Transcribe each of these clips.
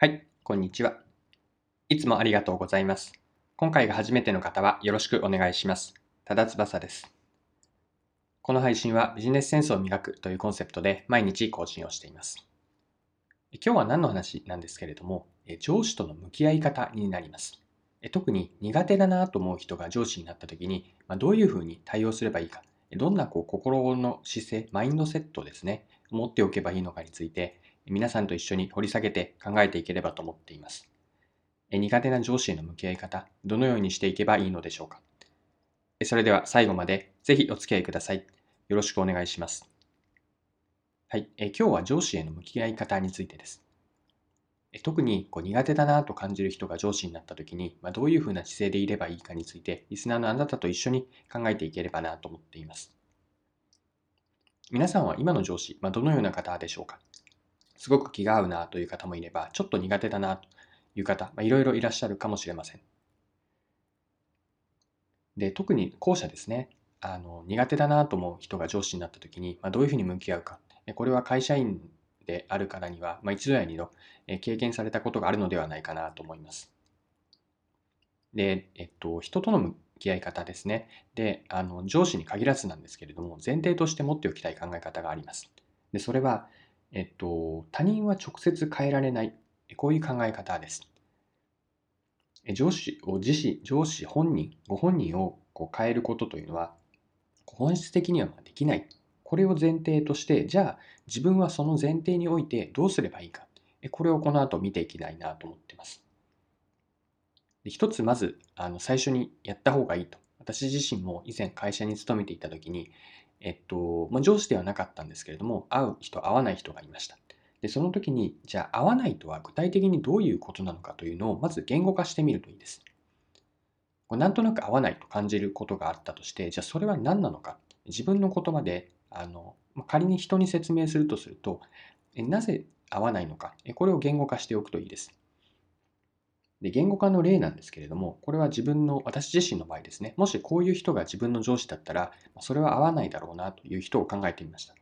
はい、こんにちは。いつもありがとうございます。今回が初めての方はよろしくお願いします。ただ翼です。この配信はビジネスセンスを磨くというコンセプトで毎日更新をしています。今日は何の話なんですけれども、上司との向き合い方になります。特に苦手だなと思う人が上司になった時に、どういうふうに対応すればいいか、どんなこう心の姿勢、マインドセットですね、持っておけばいいのかについて、皆さんと一緒に掘り下げて考えていければと思っています。苦手な上司への向き合い方、どのようにしていけばいいのでしょうか？それでは最後までぜひお付き合いください。よろしくお願いします。はい、え今日は上司への向き合い方についてです。特にこう苦手だなと感じる人が上司になった時に、まあ、どういうふうな姿勢でいればいいかについて、リスナーのあなたと一緒に考えていければなと思っています。皆さんは今の上司、まあ、どのような方でしょうか？すごく気が合うなという方もいれば、ちょっと苦手だなという方、まあ、いろいろいらっしゃるかもしれません。で、特に後者ですね。あの苦手だなと思う人が上司になった時に、まあ、どういうふうに向き合うか。これは会社員であるからには、まあ、一度や二度経験されたことがあるのではないかなと思います。で、えっと、人との向き合い方ですね。で、あの上司に限らずなんですけれども、前提として持っておきたい考え方があります。で、それは、えっと、他人は直接変えられない、こういう考え方です。上司を自身、上司本人、ご本人をこう変えることというのは、本質的にはできない。これを前提として、じゃあ自分はその前提においてどうすればいいか。これをこの後見ていきたいなと思っています。で一つまずあの最初にやった方がいいと。私自身も以前会社に勤めていた時に、えっと、まあ、上司ではなかったんですけれども、会う人、会わない人がいました。で、その時に、じゃあ会わないとは具体的にどういうことなのかというのをまず言語化してみるといいです。これなんとなく合わないと感じることがあったとして、じゃあそれは何なのか。自分の言葉で、あの仮に人に説明するとすると、なぜ合わないのか。これを言語化しておくといいです。で言語化の例なんですけれども、これは自分の、私自身の場合ですね、もしこういう人が自分の上司だったら、それは合わないだろうなという人を考えてみました。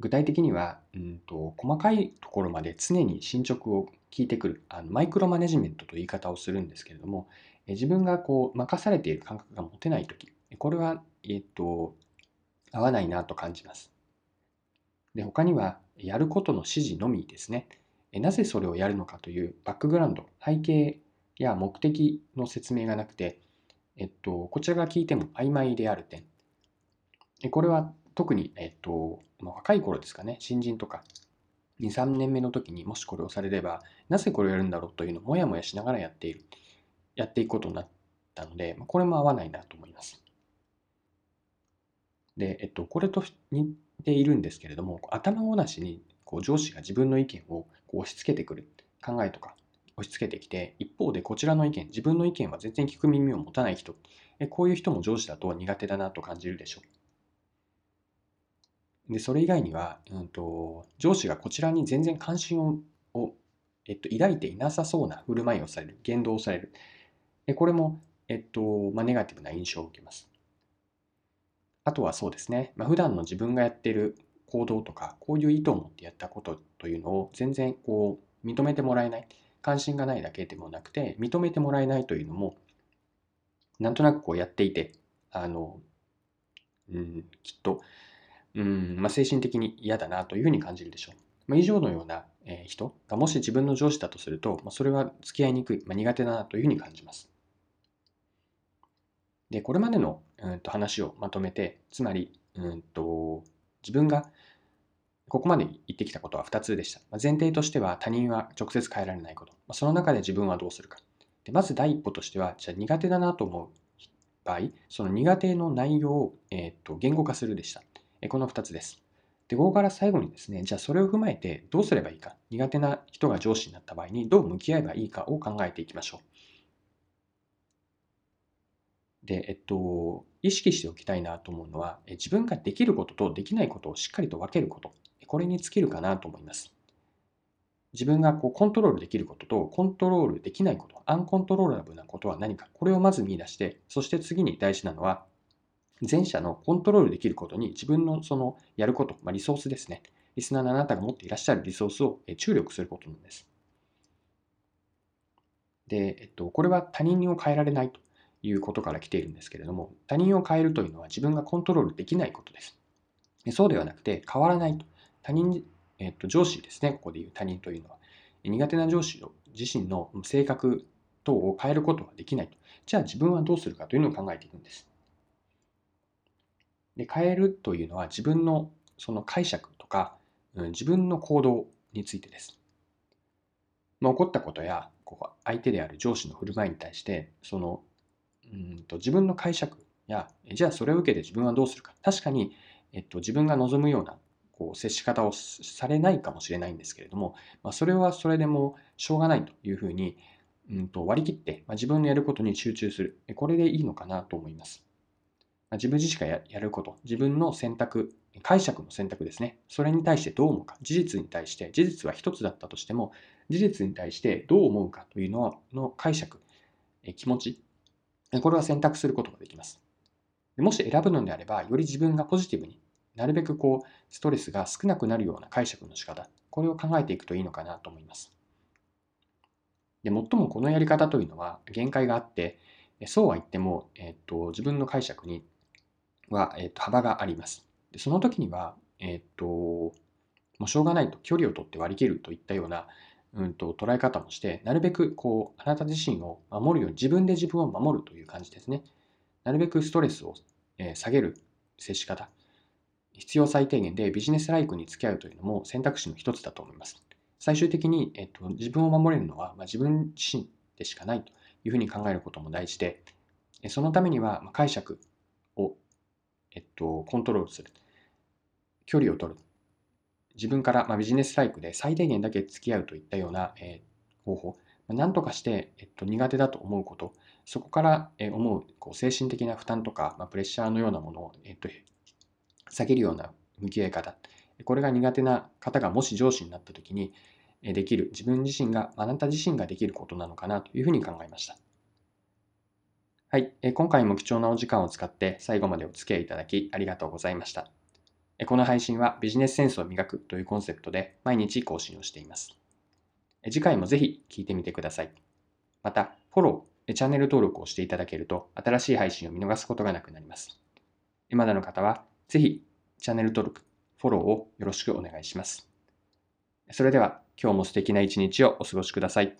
具体的には、うんと、細かいところまで常に進捗を聞いてくるあのマイクロマネジメントという言い方をするんですけれども、自分がこう任されている感覚が持てないとき、これは、えっと、合わないなと感じます。で、他には、やることの指示のみですね。なぜそれをやるのかというバックグラウンド、背景や目的の説明がなくて、えっと、こちらが聞いても曖昧である点。これは特に、えっと、若い頃ですかね、新人とか、2、3年目の時にもしこれをされれば、なぜこれをやるんだろうというのをもやもやしながらやっている、やっていくことになったので、これも合わないなと思います。で、えっと、これと似ているんですけれども、頭ごなしにこう上司が自分の意見をこう押し付けてくる考えとか押し付けてきて、一方でこちらの意見、自分の意見は全然聞く耳を持たない人、こういう人も上司だと苦手だなと感じるでしょう。で、それ以外には、うんと、上司がこちらに全然関心をを、えっと、抱いていなさそうな振る舞いをされる、言動をされる。これも、えっと、まあ、ネガティブな印象を受けます。あとはそうですね、まあ、普段の自分がやっている行動とか、こういう意図を持ってやったことというのを全然こう認めてもらえない、関心がないだけでもなくて、認めてもらえないというのも、なんとなくこうやっていて、あの、うん、きっと、うんまあ、精神的に嫌だなというふうに感じるでしょう。まあ、以上のような人がもし自分の上司だとすると、まあ、それは付き合いにくい、まあ、苦手だなというふうに感じます。で、これまでの、うん、と話をまとめて、つまり、うんと、自分がここまで言ってきたことは2つでした。ま前提としては他人は直接変えられないこと。まその中で自分はどうするか。でまず第一歩としては、じゃあ苦手だなと思う場合、その苦手の内容を、えー、と言語化するでした。えこの2つです。で、ここから最後にですね、じゃあそれを踏まえてどうすればいいか。苦手な人が上司になった場合にどう向き合えばいいかを考えていきましょう。で、えっと、意識しておきたいなと思うのは、自分ができることとできないことをしっかりと分けること。これに尽きるかなと思います。自分がこうコントロールできることとコントロールできないこと、アンコントローラブなことは何か、これをまず見出して、そして次に大事なのは、前者のコントロールできることに自分のそのやること、まあ、リソースですね。リスナーのあなたが持っていらっしゃるリソースを注力することなんです。で、えっと、これは他人を変えられないということから来ているんですけれども、他人を変えるというのは自分がコントロールできないことです。そうではなくて、変わらないと。他人、えっと、上司ですね、ここでいう他人というのは。苦手な上司を自身の性格等を変えることはできないと。じゃあ自分はどうするかというのを考えていくんです。で変えるというのは自分のその解釈とか、うん、自分の行動についてです。まあ、起こったことやここ相手である上司の振る舞いに対してそのうんと自分の解釈やじゃあそれを受けて自分はどうするか確かに、えっと、自分が望むようなこう接し方をされないかもしれないんですけれども、まあ、それはそれでもしょうがないというふうに、うん、と割り切って、まあ、自分のやることに集中するこれでいいのかなと思います。ま自分自身がやること、自分の選択、解釈の選択ですね。それに対してどう思うか。事実に対して、事実は一つだったとしても、事実に対してどう思うかというのの解釈、気持ち、これは選択することができます。もし選ぶのであれば、より自分がポジティブに、なるべくこう、ストレスが少なくなるような解釈の仕方、これを考えていくといいのかなと思います。で、最もこのやり方というのは限界があって、そうは言っても、えっと、自分の解釈には、えっと、幅があります。でその時には、えっと、もうしょうがないと距離を取って割り切るといったような、うんと、捉え方もして、なるべくこう、あなた自身を守るように、自分で自分を守るという感じですね。なるべくストレスを、え下げる接し方。必要最低限でビジネスライクに付き合うというのも選択肢の一つだと思います。最終的に、えっと、自分を守れるのは、まあ、自分自身でしかないというふうに考えることも大事で、そのためには、まあ、解釈をえっと、コントロールする。距離を取る。自分から、ま、ビジネスライクで最低限だけ付き合うといったような、え、方法。何とかして、えっと、苦手だと思うこと、そこから、え思うこう精神的な負担とか、ま、プレッシャーのようなものを、えっと、下げるような向き合い方。これが苦手な方がもし上司になった時にできる、自分自身が、あなた自身ができることなのかなというふうに考えました。はい、今回も貴重なお時間を使って最後までお付き合いいただきありがとうございました。この配信はビジネスセンスを磨くというコンセプトで毎日更新をしています。次回もぜひ聞いてみてください。また、フォロー、チャンネル登録をしていただけると新しい配信を見逃すことがなくなります。まだの方はぜひチャンネル登録、フォローをよろしくお願いします。それでは今日も素敵な一日をお過ごしください。